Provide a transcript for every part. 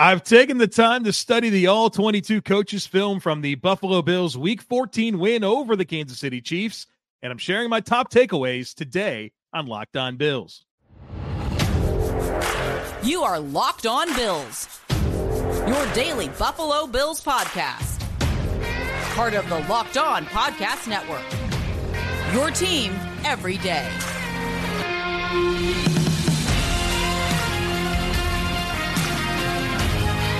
I've taken the time to study the all 22 coaches film from the Buffalo Bills week 14 win over the Kansas City Chiefs, and I'm sharing my top takeaways today on Locked On Bills. You are Locked On Bills, your daily Buffalo Bills podcast. Part of the Locked On Podcast Network. Your team every day.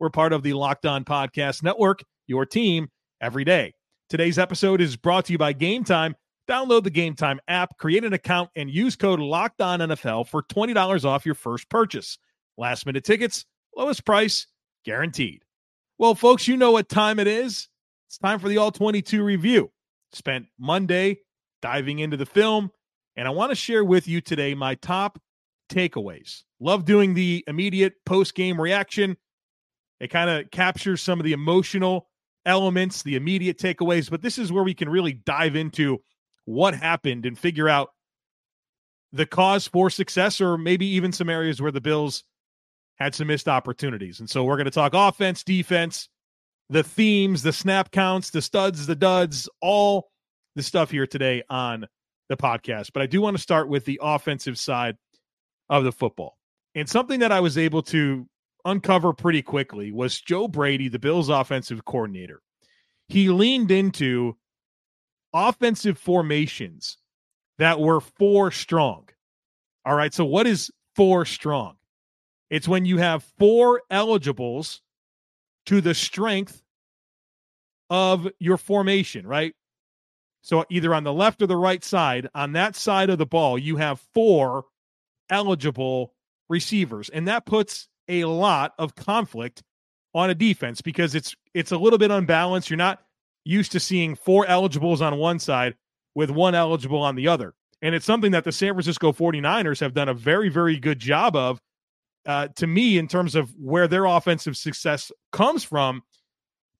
We're part of the Locked On Podcast Network, your team every day. Today's episode is brought to you by Game Time. Download the Game Time app, create an account, and use code Locked On NFL for $20 off your first purchase. Last minute tickets, lowest price, guaranteed. Well, folks, you know what time it is. It's time for the All 22 review. Spent Monday diving into the film and I want to share with you today my top takeaways. Love doing the immediate post game reaction. It kind of captures some of the emotional elements, the immediate takeaways, but this is where we can really dive into what happened and figure out the cause for success, or maybe even some areas where the Bills had some missed opportunities. And so we're going to talk offense, defense, the themes, the snap counts, the studs, the duds, all the stuff here today on the podcast. But I do want to start with the offensive side of the football. And something that I was able to uncover pretty quickly was Joe Brady, the Bills offensive coordinator. He leaned into offensive formations that were four strong. All right. So, what is four strong? It's when you have four eligibles to the strength of your formation, right? So either on the left or the right side, on that side of the ball, you have four eligible receivers. And that puts a lot of conflict on a defense because it's it's a little bit unbalanced. You're not used to seeing four eligibles on one side with one eligible on the other. And it's something that the San Francisco 49ers have done a very, very good job of. Uh, to me, in terms of where their offensive success comes from,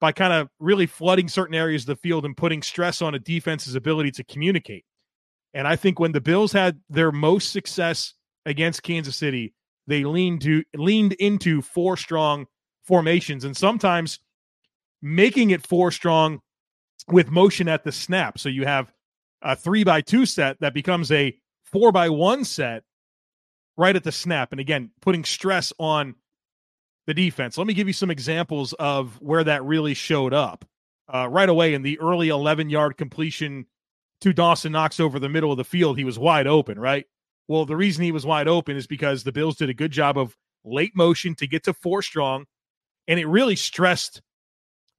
by kind of really flooding certain areas of the field and putting stress on a defense's ability to communicate. And I think when the Bills had their most success against Kansas City, they leaned to leaned into four strong formations and sometimes making it four strong with motion at the snap. So you have a three by two set that becomes a four by one set right at the snap. And again, putting stress on the defense. Let me give you some examples of where that really showed up. Uh, right away in the early 11 yard completion to Dawson Knox over the middle of the field, he was wide open, right? Well, the reason he was wide open is because the Bills did a good job of late motion to get to four strong, and it really stressed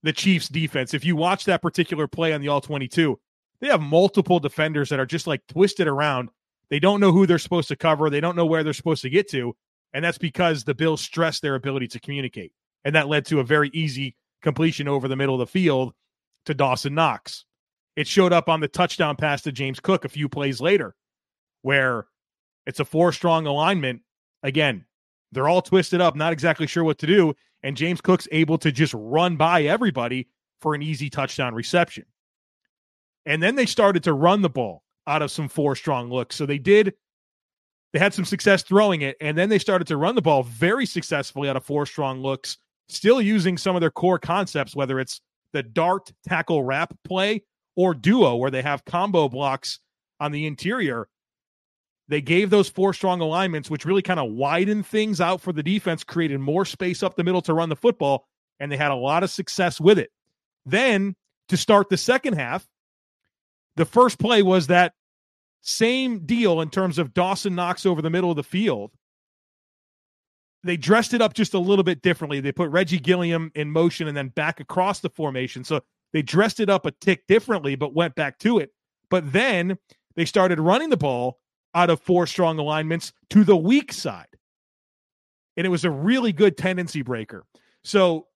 the Chiefs defense. If you watch that particular play on the all 22, they have multiple defenders that are just like twisted around. They don't know who they're supposed to cover, they don't know where they're supposed to get to. And that's because the Bills stressed their ability to communicate. And that led to a very easy completion over the middle of the field to Dawson Knox. It showed up on the touchdown pass to James Cook a few plays later, where it's a four strong alignment. Again, they're all twisted up, not exactly sure what to do. And James Cook's able to just run by everybody for an easy touchdown reception. And then they started to run the ball out of some four strong looks. So they did they had some success throwing it, and then they started to run the ball very successfully out of four strong looks, still using some of their core concepts, whether it's the dart tackle wrap play or duo, where they have combo blocks on the interior. They gave those four strong alignments, which really kind of widened things out for the defense, created more space up the middle to run the football, and they had a lot of success with it. Then to start the second half, the first play was that same deal in terms of Dawson Knox over the middle of the field. They dressed it up just a little bit differently. They put Reggie Gilliam in motion and then back across the formation. So they dressed it up a tick differently, but went back to it. But then they started running the ball out of four strong alignments to the weak side. And it was a really good tendency breaker. So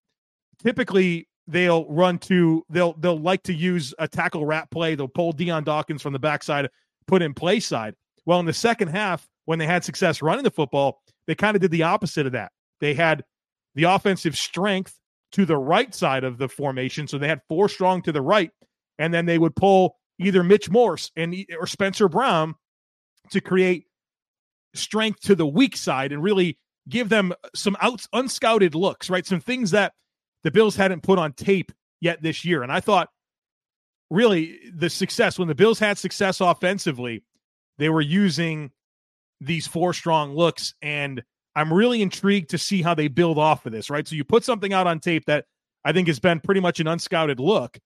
typically they'll run to they'll they'll like to use a tackle wrap play. They'll pull Dion Dawkins from the backside, put in play side. Well, in the second half, when they had success running the football, they kind of did the opposite of that. They had the offensive strength to the right side of the formation, so they had four strong to the right, and then they would pull either Mitch Morse and or Spencer Brown to create strength to the weak side and really give them some outs unscouted looks, right? Some things that the Bills hadn't put on tape yet this year. And I thought really the success when the Bills had success offensively, they were using these four strong looks and I'm really intrigued to see how they build off of this, right? So you put something out on tape that I think has been pretty much an unscouted look.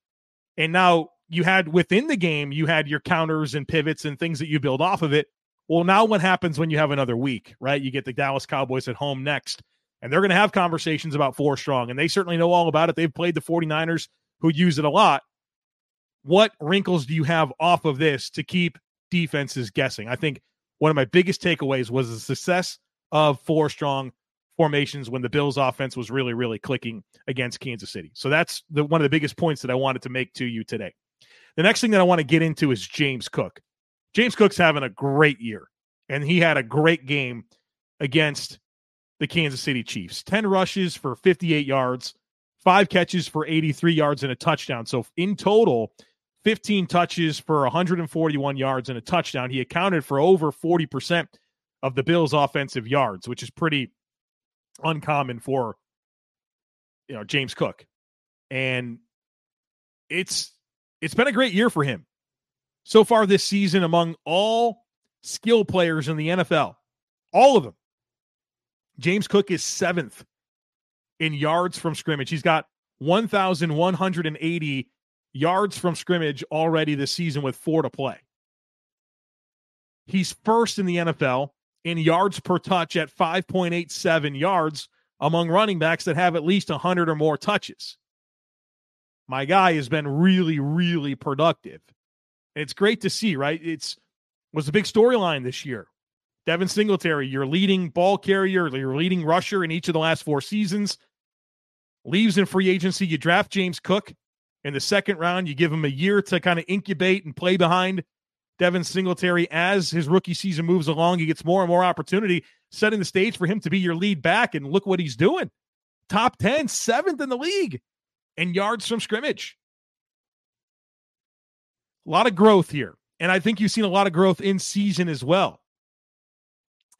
And now you had within the game, you had your counters and pivots and things that you build off of it. Well, now what happens when you have another week, right? You get the Dallas Cowboys at home next, and they're going to have conversations about four strong, and they certainly know all about it. They've played the 49ers who use it a lot. What wrinkles do you have off of this to keep defenses guessing? I think one of my biggest takeaways was the success of four strong formations when the Bills offense was really, really clicking against Kansas City. So that's the one of the biggest points that I wanted to make to you today. The next thing that I want to get into is James Cook. James Cook's having a great year, and he had a great game against the Kansas City Chiefs 10 rushes for 58 yards, five catches for 83 yards, and a touchdown. So, in total, 15 touches for 141 yards and a touchdown. He accounted for over 40% of the Bills' offensive yards, which is pretty uncommon for you know James Cook. And it's it's been a great year for him so far this season among all skill players in the NFL. All of them. James Cook is seventh in yards from scrimmage. He's got 1,180 yards from scrimmage already this season with four to play. He's first in the NFL in yards per touch at 5.87 yards among running backs that have at least 100 or more touches. My guy has been really, really productive. And It's great to see, right? It's was a big storyline this year. Devin Singletary, your leading ball carrier, your leading rusher in each of the last four seasons, leaves in free agency. You draft James Cook in the second round. You give him a year to kind of incubate and play behind Devin Singletary as his rookie season moves along. He gets more and more opportunity, setting the stage for him to be your lead back. And look what he's doing top 10, seventh in the league in yards from scrimmage. A lot of growth here. And I think you've seen a lot of growth in season as well.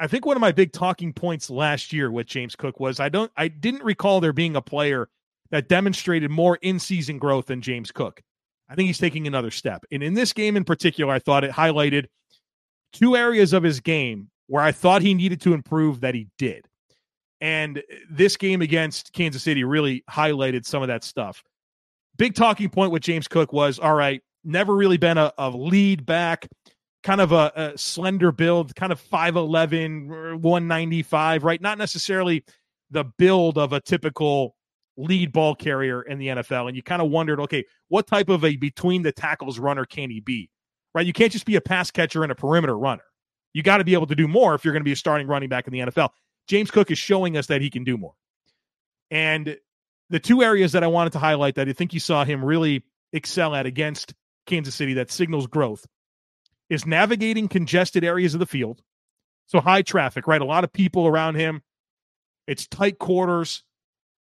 I think one of my big talking points last year with James Cook was I don't I didn't recall there being a player that demonstrated more in-season growth than James Cook. I think he's taking another step. And in this game in particular, I thought it highlighted two areas of his game where I thought he needed to improve that he did. And uh, this game against Kansas City really highlighted some of that stuff. Big talking point with James Cook was all right, never really been a, a lead back, kind of a, a slender build, kind of 5'11, 195, right? Not necessarily the build of a typical lead ball carrier in the NFL. And you kind of wondered, okay, what type of a between the tackles runner can he be? Right? You can't just be a pass catcher and a perimeter runner. You got to be able to do more if you're going to be a starting running back in the NFL. James Cook is showing us that he can do more. And the two areas that I wanted to highlight that I think you saw him really excel at against Kansas City that signals growth is navigating congested areas of the field. So high traffic, right? A lot of people around him. It's tight quarters.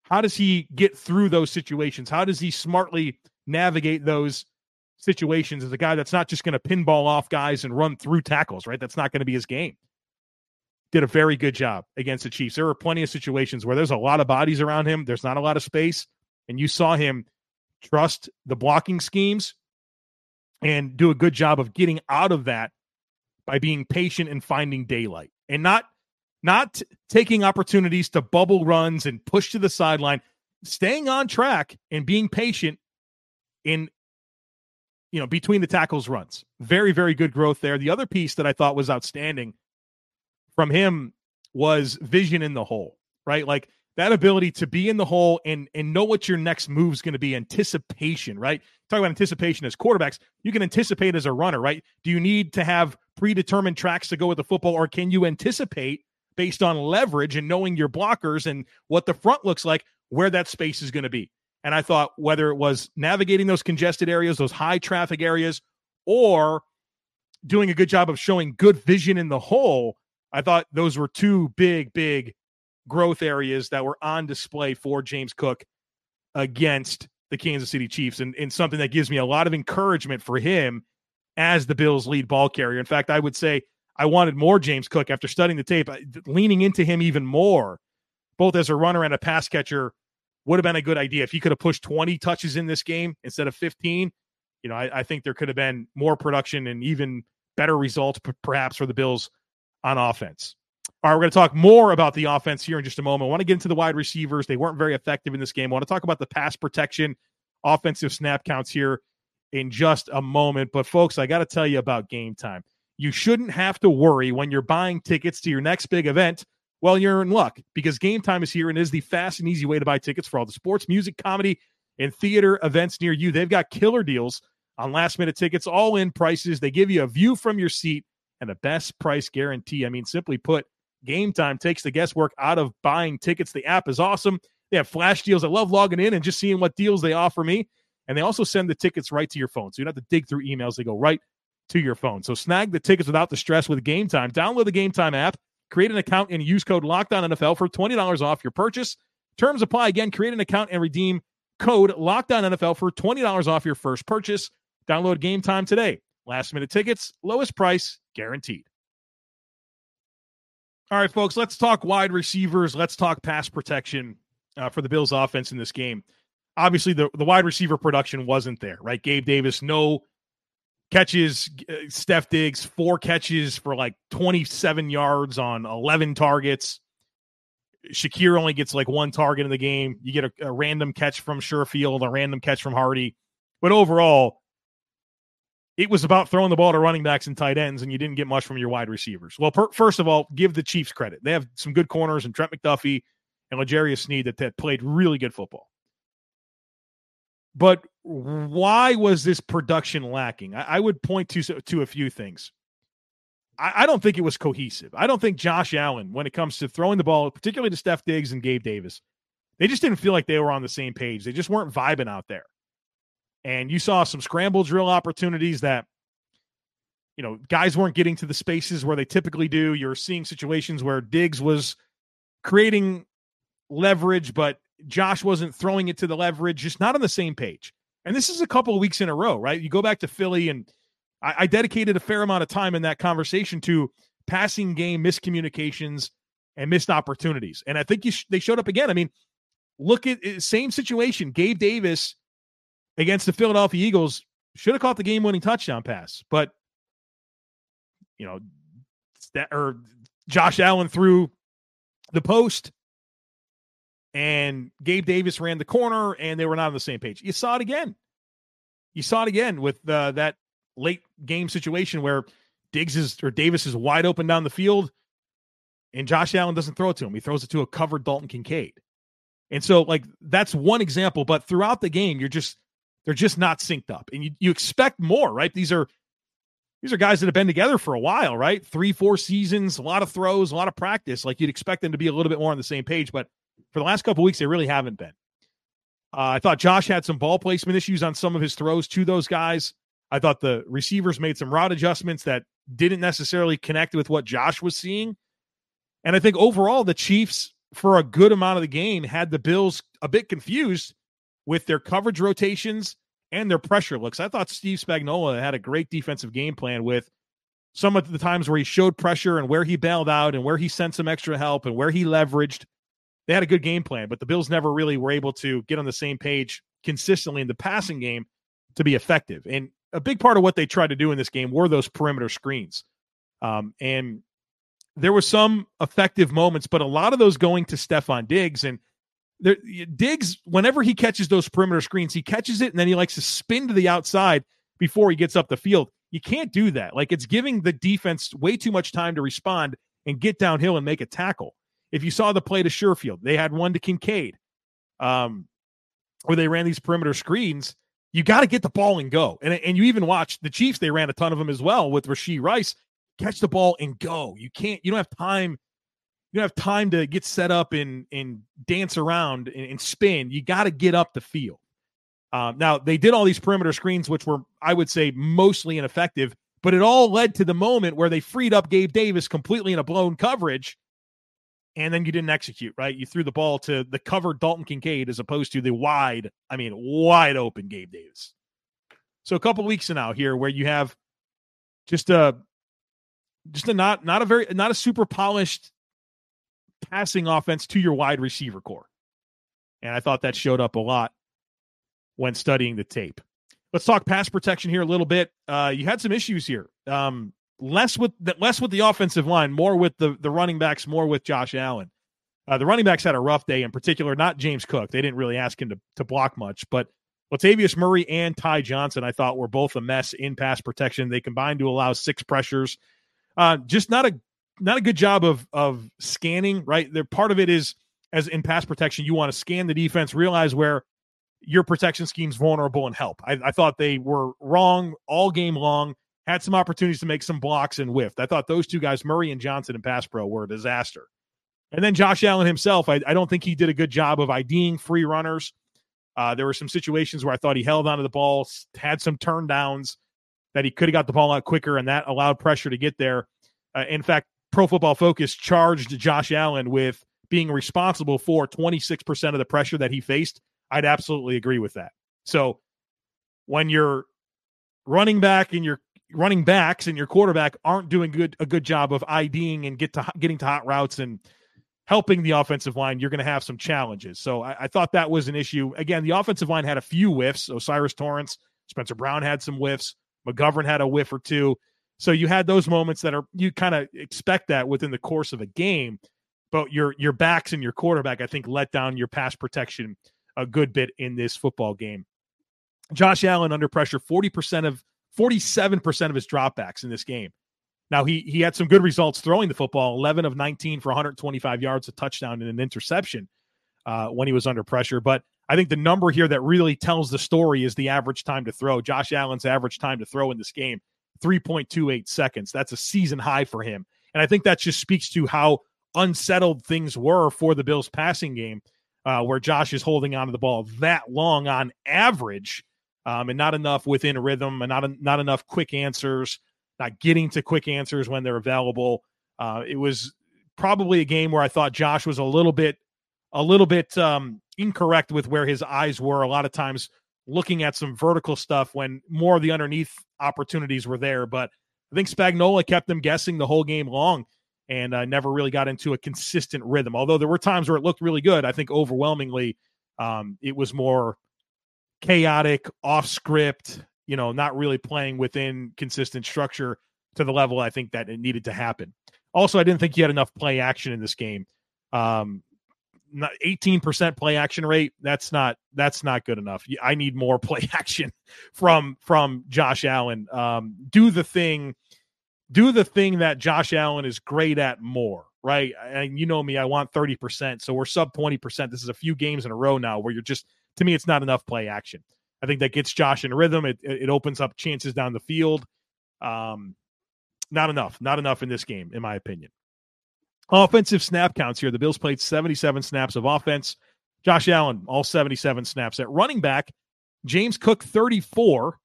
How does he get through those situations? How does he smartly navigate those situations as a guy that's not just going to pinball off guys and run through tackles, right? That's not going to be his game. Did a very good job against the Chiefs. There were plenty of situations where there's a lot of bodies around him, there's not a lot of space, and you saw him trust the blocking schemes and do a good job of getting out of that by being patient and finding daylight and not not taking opportunities to bubble runs and push to the sideline staying on track and being patient in you know between the tackles runs. Very very good growth there. The other piece that i thought was outstanding from him was vision in the hole right? Like that ability to be in the hole and and know what your next move is going to be anticipation right? Talk about anticipation as quarterbacks you can anticipate as a runner right? Do you need to have predetermined tracks to go with the football or can you anticipate based on leverage and knowing your blockers and what the front looks like where that space is going to be. And I thought whether it was navigating those congested areas, those high traffic areas, or doing a good job of showing good vision in the hole, I thought those were two big, big growth areas that were on display for James Cook against the Kansas City Chiefs and, and something that gives me a lot of encouragement for him as the Bills' lead ball carrier. In fact, I would say I wanted more James Cook after studying the tape, leaning into him even more, both as a runner and a pass catcher, would have been a good idea. If he could have pushed 20 touches in this game instead of 15, you know, I, I think there could have been more production and even better results, perhaps, for the Bills on offense. All right, we're going to talk more about the offense here in just a moment. I want to get into the wide receivers. They weren't very effective in this game. I want to talk about the pass protection, offensive snap counts here in just a moment. But, folks, I got to tell you about game time. You shouldn't have to worry when you're buying tickets to your next big event. Well, you're in luck because game time is here and is the fast and easy way to buy tickets for all the sports, music, comedy, and theater events near you. They've got killer deals on last minute tickets, all in prices. They give you a view from your seat and the best price guarantee. I mean, simply put, Game Time takes the guesswork out of buying tickets. The app is awesome. They have flash deals. I love logging in and just seeing what deals they offer me. And they also send the tickets right to your phone. So you don't have to dig through emails. They go right to your phone. So snag the tickets without the stress with Game Time. Download the Game Time app, create an account, and use code Locked On NFL for $20 off your purchase. Terms apply again. Create an account and redeem code Locked On NFL for $20 off your first purchase. Download Game Time today. Last minute tickets, lowest price guaranteed. All right, folks, let's talk wide receivers. Let's talk pass protection uh, for the Bills offense in this game. Obviously, the, the wide receiver production wasn't there, right? Gabe Davis, no catches. Uh, Steph Diggs, four catches for like 27 yards on 11 targets. Shakir only gets like one target in the game. You get a, a random catch from Sherfield, a random catch from Harty. But overall, it was about throwing the ball to running backs and tight ends, and you didn't get much from your wide receivers. Well, per, first of all, give the Chiefs credit. They have some good corners, and Trent McDuffie and L'Jarius Sneed that, that played really good football. But why was this production lacking? I, I would point to to a few things. I, I, don't think it was cohesive. I don't think Josh Allen, when it comes to throwing the ball, particularly to Steph Diggs and Gabe Davis, they just didn't feel like they were on the same page. They just weren't vibing out there and you saw some scramble drill opportunities that you know guys weren't getting to the spaces where they typically do. You're seeing situations where diggs was creating leverage but josh wasn't throwing it to the leverage just not on the same page. And this is a couple of weeks in a row right? You go back to philly and i, I dedicated a fair amount of time in that conversation to passing game miscommunications and missed opportunities. And i think you sh- they showed up again. I mean look at eh, same situation. Gabe davis against the Philadelphia Eagles should have caught the game winning touchdown pass, but you know, that or Josh Allen threw the post and Gabe Davis ran the corner and they were not on the same page. You saw it again. You saw it again with uh, that late game situation where Diggs is or Davis is wide open down the field and Josh Allen doesn't throw it to him. He throws it to a covered Dalton Kincaid. And so, like, that's one example. But throughout the game, you're just they're just not synced up. And you, you expect more, right? These are these are guys that have been together for a while, right? Three, four seasons, a lot of throws, a lot of practice. Like you'd expect them to be a little bit more on the same page, but for the last couple weeks, they really haven't been. Uh, I thought Josh had some ball placement issues on some of his throws to those guys. I thought the receivers made some route adjustments that didn't necessarily connect with what Josh was seeing. And I think overall, the Chiefs, for a good amount of the game, had the Bills a bit confused with their coverage rotations and their pressure looks. I thought Steve Spagnuolo had a great defensive game plan with some of the times where he showed pressure and where he bailed out and where he sent some extra help and where he leveraged. They had a good game plan, but the Bills never really were able to get on the same page consistently in the passing game to be effective. And a big part of what they tried to do in this game were those perimeter screens. Um, and there were some effective moments, but a lot of those going to Stefon Diggs. And there, Diggs, whenever he catches those perimeter screens, he catches it and then he likes to spin to the outside before he gets up the field. You can't do that. Like it's giving the defense way too much time to respond and get downhill and make a tackle. If you saw the play to Sherfield, they had one to Kincaid, um, where they ran these perimeter screens. You got to get the ball and go. And, and you even watch the Chiefs, they ran a ton of them as well with Rashee Rice. Catch the ball and go. You can't, you don't have time you don't have time to get set up and and dance around and, and spin. You got to get up the field. Um, now they did all these perimeter screens, which were I would say mostly ineffective, but it all led to the moment where they freed up Gabe Davis completely in a blown coverage, and then you didn't execute. Right, you threw the ball to the covered Dalton Kincaid as opposed to the wide, I mean wide open Gabe Davis. So a couple weeks now here where you have just a just a not not a very not a super polished passing offense to your wide receiver core. And I thought that showed up a lot when studying the tape. Let's talk pass protection here a little bit. Uh, you had some issues here. Um, less with the, less with the offensive line, more with the the running backs, more with Josh Allen. Uh, the running backs had a rough day, in particular, not James Cook. They didn't really ask him to, to block much, but Latavius Murray and Ty Johnson, I thought, were both a mess in pass protection. They combined to allow six pressures. Uh, just not a not a good job of of scanning. Right, there part of it is as in pass protection, you want to scan the defense, realize where your protection scheme's vulnerable, and help. I, I thought they were wrong all game long. Had some opportunities to make some blocks and whiffed. I thought those two guys, Murray and Johnson and pass pro, were a disaster. And then Josh Allen himself, I, I don't think he did a good job of IDing free runners. Uh, there were some situations where I thought he held onto the ball, had some turn downs that he could have got the ball out quicker, and that allowed pressure to get there. Uh, in fact, Pro Football Focus charged Josh Allen with being responsible for 26% of the pressure that he faced. I'd absolutely agree with that. So when your running back and your running backs and your quarterback aren't doing good a good job of IDing and get to getting to hot routes and helping the offensive line, you're going to have some challenges. So I, I, thought that was an issue. Again, the offensive line had a few whiffs. O'Cyrus Torrence, Spencer Brown had some whiffs. McGovern had a whiff or two. So you had those moments that are you kind of expect that within the course of a game, but your your backs and your quarterback, I think, let down your pass protection a good bit in this football game. Josh Allen under pressure, 40% of 47% of his dropbacks in this game. Now he he had some good results throwing the football, 11 of 19 for 125 yards, a touchdown and an interception uh, when he was under pressure. But I think the number here that really tells the story is the average time to throw. Josh Allen's average time to throw in this game, 3.28 seconds. That's a season high for him. And I think that just speaks to how unsettled things were for the Bills passing game, uh, where Josh is holding onto the ball that long on average, um, and not enough within rhythm, and not not enough quick answers not getting to quick answers when they're available. Uh, it was probably a game where I thought Josh was a little bit, a little bit um, incorrect with where his eyes were. A lot of times looking at some vertical stuff when more of the underneath opportunities were there. But I think Spagnuolo kept them guessing the whole game long and uh, never really got into a consistent rhythm. Although there were times where it looked really good, I think overwhelmingly um, it was more chaotic, off script, you know, not really playing within consistent structure to the level I think that it needed to happen. Also, I didn't think he had enough play action in this game. Um, 18% play action rate that's not that's not good enough i need more play action from from josh allen um, do the thing do the thing that josh allen is great at more right and you know me i want 30% so we're sub 20% this is a few games in a row now where you're just to me it's not enough play action I think that gets Josh in rhythm. It, it opens up chances down the field. Um, not enough. Not enough in this game, in my opinion. Offensive snap counts here. The Bills played 77 snaps of offense. Josh Allen, all 77 snaps. At running back, James Cook, 34.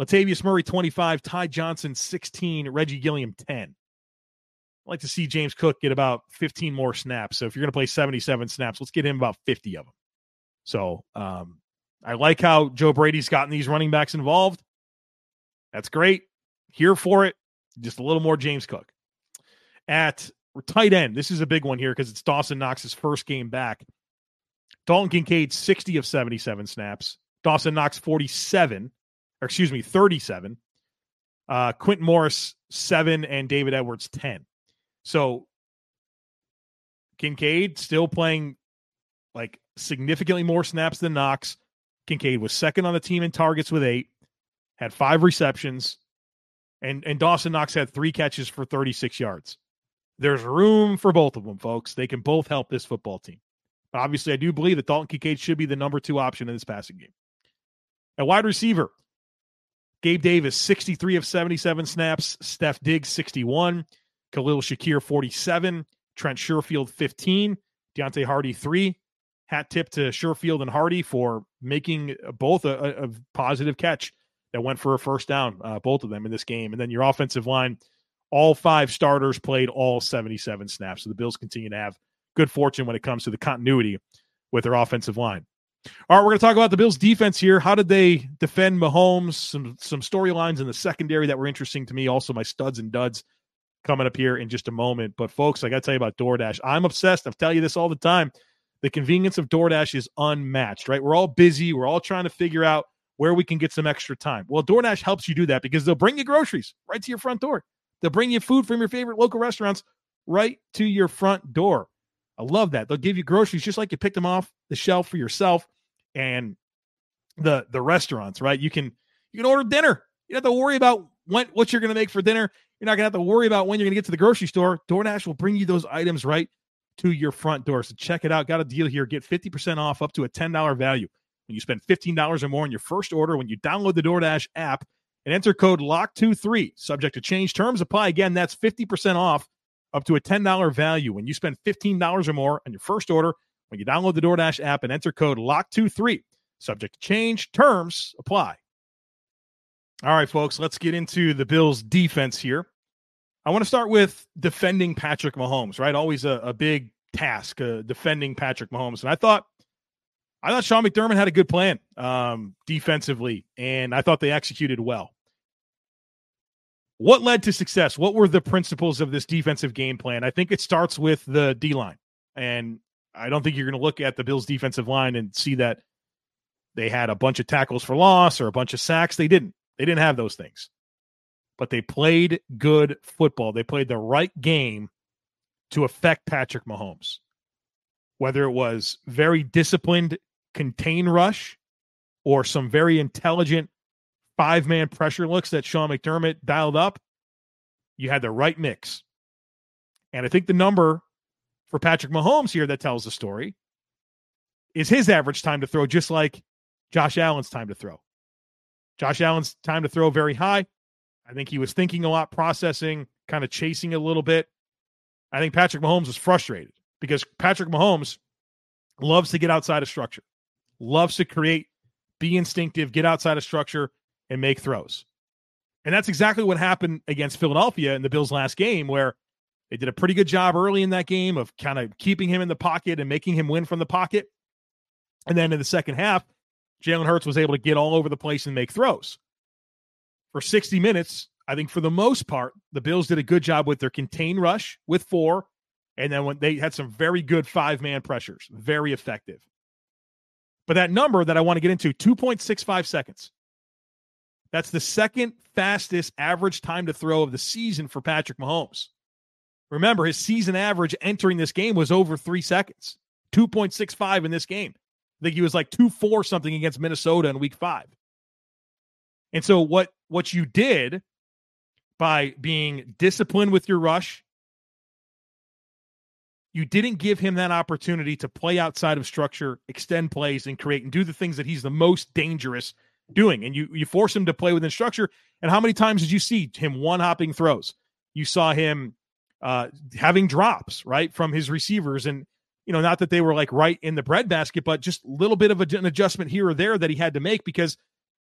Latavius Murray, 25. Ty Johnson, 16. Reggie Gilliam, 10. I'd like to see James Cook get about 15 more snaps. So if you're going to play 77 snaps, let's get him about 50 of them. So um, I like how Joe Brady's gotten these running backs involved. That's great. Here for it. Just a little more James Cook. At tight end, this is a big one here because it's Dawson Knox's first game back. Dalton Kincaid, 60 of 77 snaps. Dawson Knox, 47, or excuse me, 37. Uh, Morris, 7, and David Edwards, 10. So Kincaid still playing like significantly more snaps than Knox. Kincaid was second on the team in targets with eight, had five receptions, and and Dawson Knox had three catches for 36 yards. There's room for both of them, folks. They can both help this football team. But obviously, I do believe that Dalton Kincaid should be the number two option in this passing game. At wide receiver, Gabe Davis, 63 of 77 snaps. Steph Diggs, 61. Khalil Shakir 47, Trent Sherfield 15, Deonte Harty, 3. Hat tip to Sherfield and Harty for making both a, a positive catch that went for a first down, uh, both of them in this game. And then your offensive line, all five starters played all 77 snaps. So the Bills continue to have good fortune when it comes to the continuity with their offensive line. All right, we're going to talk about the Bills' defense here. How did they defend Mahomes? Some some storylines in the secondary that were interesting to me. Also, my studs and duds coming up here in just a moment. But folks, I got to tell you about DoorDash. I'm obsessed. I tell you this all the time. The convenience of DoorDash is unmatched. Right? We're all busy. We're all trying to figure out where we can get some extra time. Well, DoorDash helps you do that because they'll bring you groceries right to your front door. They'll bring you food from your favorite local restaurants right to your front door. I love that. They'll give you groceries just like you picked them off the shelf for yourself and the the restaurants, right? You can you can order dinner. You don't have to worry about when, what you're going to make for dinner. You're not going to have to worry about when you're going to get to the grocery store. DoorDash will bring you those items right to your front door. So check it out. Got a deal here. Get 50% off up to a $10 value when you spend $15 or more on your first order when you download the DoorDash app and enter code LOCKED23. Subject to change terms apply. Again, that's 50% off up to a $10 value when you spend $15 or more on your first order when you download the DoorDash app and enter code LOCKED23. Subject to change, terms apply. All right, folks, let's get into the Bills' defense here. I want to start with defending Patrick Mahomes, right? Always a, a big task, uh, defending Patrick Mahomes. And I thought, I thought Sean McDermott had a good plan um, defensively, and I thought they executed well. What led to success? What were the principles of this defensive game plan? I think it starts with the D line. And I don't think you're going to look at the Bills' defensive line and see that they had a bunch of tackles for loss or a bunch of sacks. They didn't. They didn't have those things. But they played good football. They played the right game to affect Patrick Mahomes. Whether it was very disciplined contain rush or some very intelligent five man pressure looks that Sean McDermott dialed up, you had the right mix. And I think the number for Patrick Mahomes here that tells the story is his average time to throw, just like Josh Allen's time to throw. Josh Allen's time to throw very high. I think he was thinking a lot, processing, kind of chasing a little bit. I think Patrick Mahomes was frustrated because Patrick Mahomes loves to get outside of structure, loves to create, be instinctive, get outside of structure, and make throws. And that's exactly what happened against Philadelphia in the Bills' last game, where they did a pretty good job early in that game of kind of keeping him in the pocket and making him win from the pocket. And then in the second half, Jalen Hurts was able to get all over the place and make throws. For 60 minutes, I think for the most part, the Bills did a good job with their contain rush with four. And then when they had some very good five man pressures, very effective. But that number that I want to get into 2.65 seconds. That's the second fastest average time to throw of the season for Patrick Mahomes. Remember, his season average entering this game was over three seconds, 2.65 in this game. I think he was like 2 4 something against Minnesota in week five. And so, what, what you did by being disciplined with your rush, you didn't give him that opportunity to play outside of structure, extend plays, and create and do the things that he's the most dangerous doing. And you you force him to play within structure. And how many times did you see him one hopping throws? You saw him uh, having drops right from his receivers, and you know not that they were like right in the breadbasket, but just a little bit of a, an adjustment here or there that he had to make because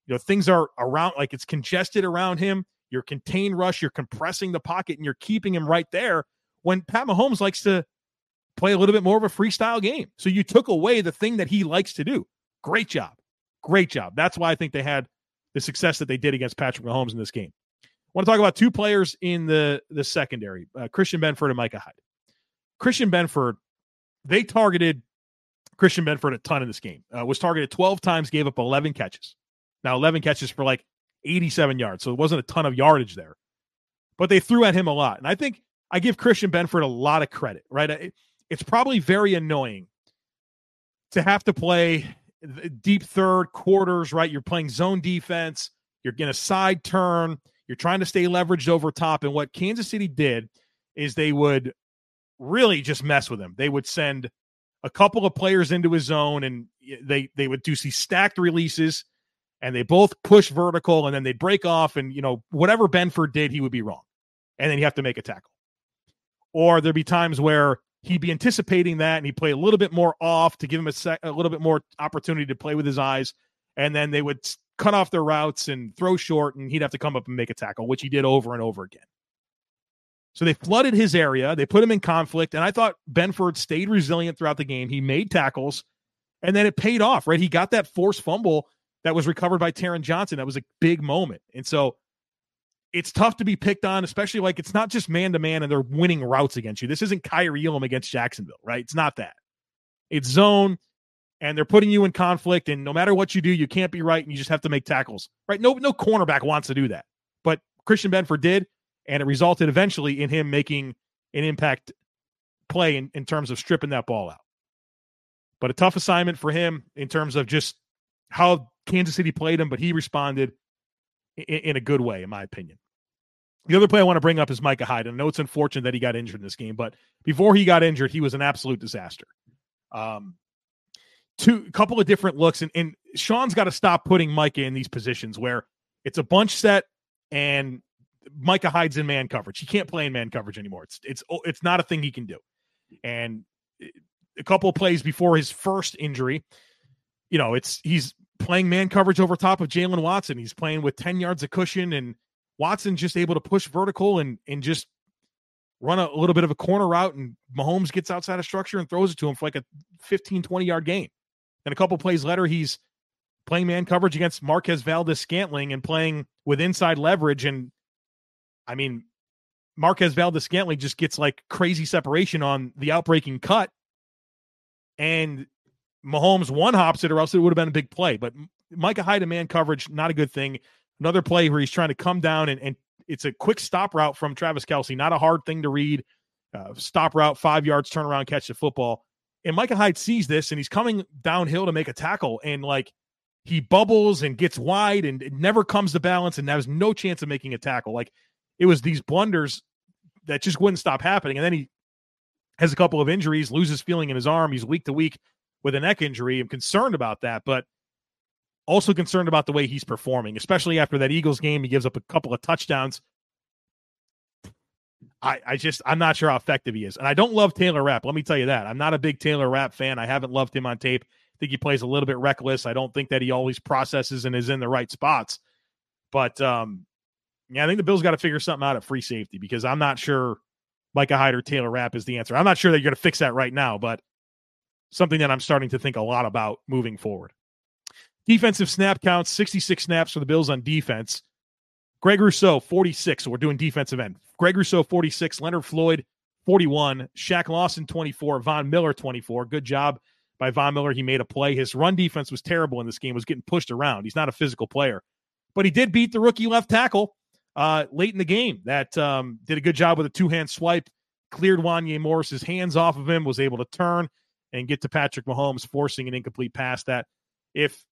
you know things are around like it's congested around him. You're contained rush, you're compressing the pocket, and you're keeping him right there. When Pat Mahomes likes to play a little bit more of a freestyle game, so you took away the thing that he likes to do. Great job, great job. That's why I think they had the success that they did against Patrick Mahomes in this game I want to talk about two players in the the secondary, uh, Christian Benford and Micah Hyde. Christian Benford, they targeted Christian Benford a ton in this game. Uh, was targeted 12 times, gave up 11 catches. Now 11 catches for like 87 yards, so it wasn't a ton of yardage there. But they threw at him a lot, and I think I give Christian Benford a lot of credit. Right, it, it's probably very annoying to have to play deep third quarters. Right, you're playing zone defense. You're going to side turn you're trying to stay leveraged over top. And what Kansas City did is they would really just mess with him. They would send a couple of players into his zone and they they would do these stacked releases and they both push vertical and then they'd break off and you know whatever Benford did he would be wrong and then you have to make a tackle or there'd be times where he'd be anticipating that and he'd play a little bit more off to give him a, sec- a little bit more opportunity to play with his eyes. And then they would cut off their routes and throw short, and he'd have to come up and make a tackle, which he did over and over again. So they flooded his area. They put him in conflict. And I thought Benford stayed resilient throughout the game. He made tackles, and then it paid off, right? He got that forced fumble that was recovered by Taron Johnson. That was a big moment. And so it's tough to be picked on, especially like it's not just man to man and they're winning routes against you. This isn't Kaiir Elam against Jacksonville, right? It's not that. It's zone and they're putting you in conflict. And no matter what you do, you can't be right and you just have to make tackles, right? No, no cornerback wants to do that. But Christian Benford did, and it resulted eventually in him making an impact play in, in terms of stripping that ball out. But a tough assignment for him in terms of just how Kansas City played him, but he responded in, in a good way, in my opinion. The other play I want to bring up is Micah Hyde. I know it's unfortunate that he got injured in this game, but before he got injured, he was an absolute disaster. Um, two couple of different looks, and, and Sean's got to stop putting Micah in these positions where it's a bunch set and Micah Hyde's in man coverage. He can't play in man coverage anymore. It's it's it's not a thing he can do. And eh, a couple of plays before his first injury, you know, it's he's playing man coverage over top of Jalen Watson. He's playing with 10 yards of cushion and Watson just able to push vertical and and just run a, a, little bit of a corner route and Mahomes gets outside of structure and throws it to him for like a 15 20 yard gain. And a couple plays later he's playing man coverage against Marquez Valdes Scantling and playing with inside leverage and I mean Marquez Valdes Scantling just gets like crazy separation on the outbreaking cut and Mahomes one hops it or else it would have been a big play. But Micah Hyde man coverage, not a good thing. Another play where he's trying to come down and, and it's a quick stop route from Travis Kelce, not a hard thing to read. Uh, stop route, five yards, turn around, catch the football. And Micah Hyde sees this and he's coming downhill to make a tackle. And like he bubbles and gets wide and it never comes to balance and has no chance of making a tackle. Like it was these blunders that just wouldn't stop happening. And then he has a couple of injuries, loses feeling in his arm. He's week to week with a neck injury. I'm concerned about that, but also concerned about the way he's performing, especially after that Eagles game. He gives up a couple of touchdowns. I, I just I'm not sure how effective he is. And I don't love Taylor Rapp. Let me tell you that. I'm not a big Taylor Rapp fan. I haven't loved him on tape. I think he plays a little bit reckless. I don't think that he always processes and is in the right spots. But um yeah, I think the Bills got to figure something out at free safety because I'm not sure Micah Hyde or Taylor Rapp is the answer. I'm not sure that you're going to fix that right now, but something that I'm starting to think a lot about moving forward. Defensive snap counts 66 snaps for the Bills on defense. Greg Rousseau, 46. So we're doing defensive end. Greg Rousseau, 46. Leonard Floyd, 41. Shaq Lawson, 24. Von Miller, 24. Good job by Von Miller. He made a play. His run defense was terrible in this game, was getting pushed around. He's not a physical player, but he did beat the rookie left tackle uh, late in the game. That um, did a good job with a two hand swipe, cleared Wanya Morris's hands off of him, was able to turn and get to Patrick Mahomes, forcing an incomplete pass that if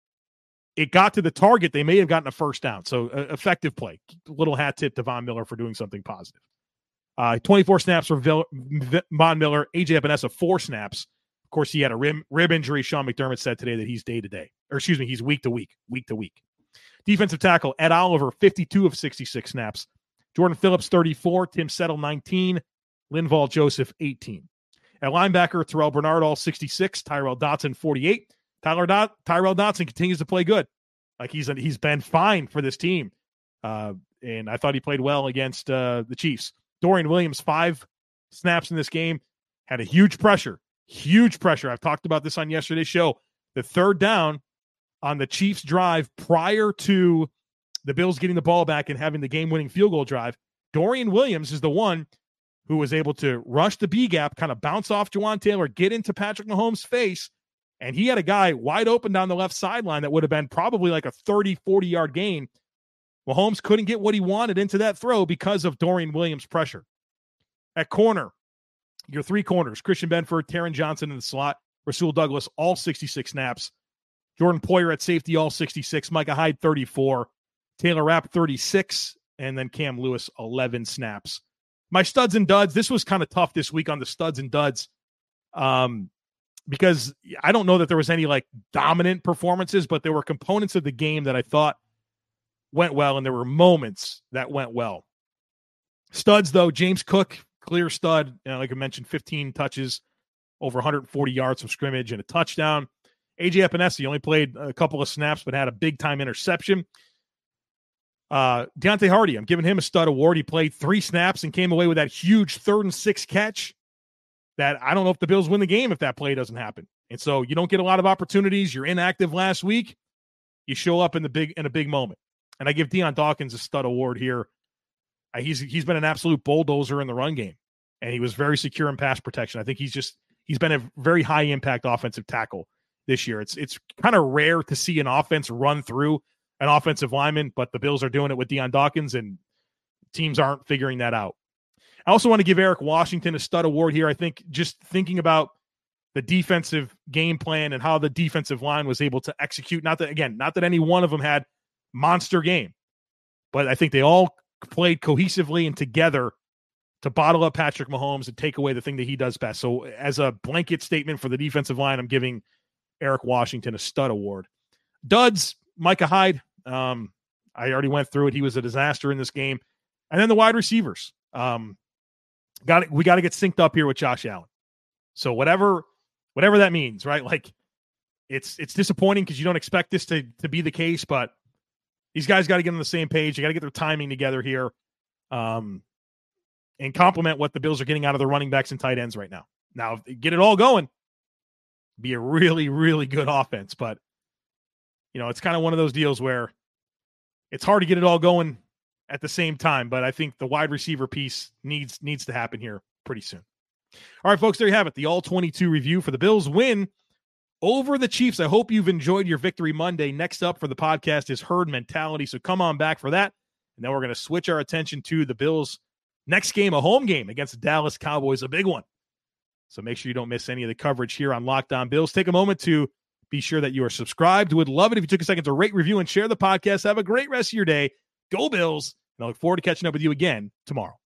it got to the target, they may have gotten a first down. So uh, effective play. Little hat tip to Von Miller for doing something positive. Uh, 24 snaps for Von Miller. AJ Epenesa, four snaps. Of course, he had a rib, rib injury. Sean McDermott said today that he's day to day, or excuse me, he's week to week, week to week. Defensive tackle, Ed Oliver, 52 of 66 snaps. Jordan Phillips, 34. Tim Settle, 19. Linval Joseph, 18. At linebacker, Terrell Bernard, all 66. Tyrel Dodson, 48. Tyler Dot- Tyrel Dodson continues to play good. Like he's he's been fine for this team. Uh, and I thought he played well against uh, the Chiefs. Dorian Williams, five snaps in this game, had a huge pressure, huge pressure. I've talked about this on yesterday's show. The third down on the Chiefs drive prior to the Bills getting the ball back and having the game winning field goal drive, Dorian Williams is the one who was able to rush the B gap, kind of bounce off Jawaan Taylor, get into Patrick Mahomes' face. And he had a guy wide open down the left sideline that would have been probably like a 30, 40 yard gain. Mahomes couldn't get what he wanted into that throw because of Dorian Williams' pressure. At corner, your three corners Christian Benford, Taron Johnson in the slot, Rasul Douglas, all 66 snaps. Jordan Poyer at safety, all 66. Micah Hyde, 34. Taylor Rapp, 36. And then Cam Lewis, 11 snaps. My studs and duds, this was kind of tough this week on the studs and duds um, because I don't know that there was any like dominant performances, but there were components of the game that I thought went well, and there were moments that went well. Studs, though, James Cook, clear stud. You know, like I mentioned, 15 touches, over 140 yards from scrimmage, and a touchdown. AJ Epenesa only played a couple of snaps, but had a big time interception. Uh, Deonte Harty, I'm giving him a stud award. He played three snaps and came away with that huge third and six catch. That I don't know if the Bills win the game if that play doesn't happen. And so you don't get a lot of opportunities. You're inactive last week. You show up in the big in a big moment. And I give Dion Dawkins a stud award here. Uh, he's he's been an absolute bulldozer in the run game, and he was very secure in pass protection. I think he's just he's been a very high impact offensive tackle this year. It's it's kind of rare to see an offense run through an offensive lineman, but the Bills are doing it with Dion Dawkins, and teams aren't figuring that out. I also want to give Eric Washington a stud award here. I think just thinking about the defensive game plan and how the defensive line was able to execute. Not that again, not that any one of them had monster game, but I think they all played cohesively and together to bottle up Patrick Mahomes and take away the thing that he does best. So as a blanket statement for the defensive line, I'm giving Eric Washington a stud award. Duds, Micah Hyde. Um, I already went through it. He was a disaster in this game. And then the wide receivers. Um, got we got to get synced up here with Josh Allen. So whatever whatever that means, right? Like it's it's disappointing because you don't expect this to to be the case, but these guys got to get on the same page. They got to get their timing together here, um, and complement what the Bills are getting out of their running backs and tight ends right now. Now, get it all going, be a really really good offense, but you know it's kind of one of those deals where it's hard to get it all going at the same time. But I think the wide receiver piece needs needs to happen here pretty soon. All right, folks, there you have it. The all 22 review for the Bills win over the Chiefs. I hope you've enjoyed your victory Monday. Next up for the podcast is herd mentality. So come on back for that. And then we're going to switch our attention to the Bills' next game, a home game against the Dallas Cowboys, a big one. So make sure you don't miss any of the coverage here on Locked On Bills. Take a moment to be sure that you are subscribed. Would love it if you took a second to rate, review, and share the podcast. Have a great rest of your day. Go Bills. I look forward to catching up with you again tomorrow.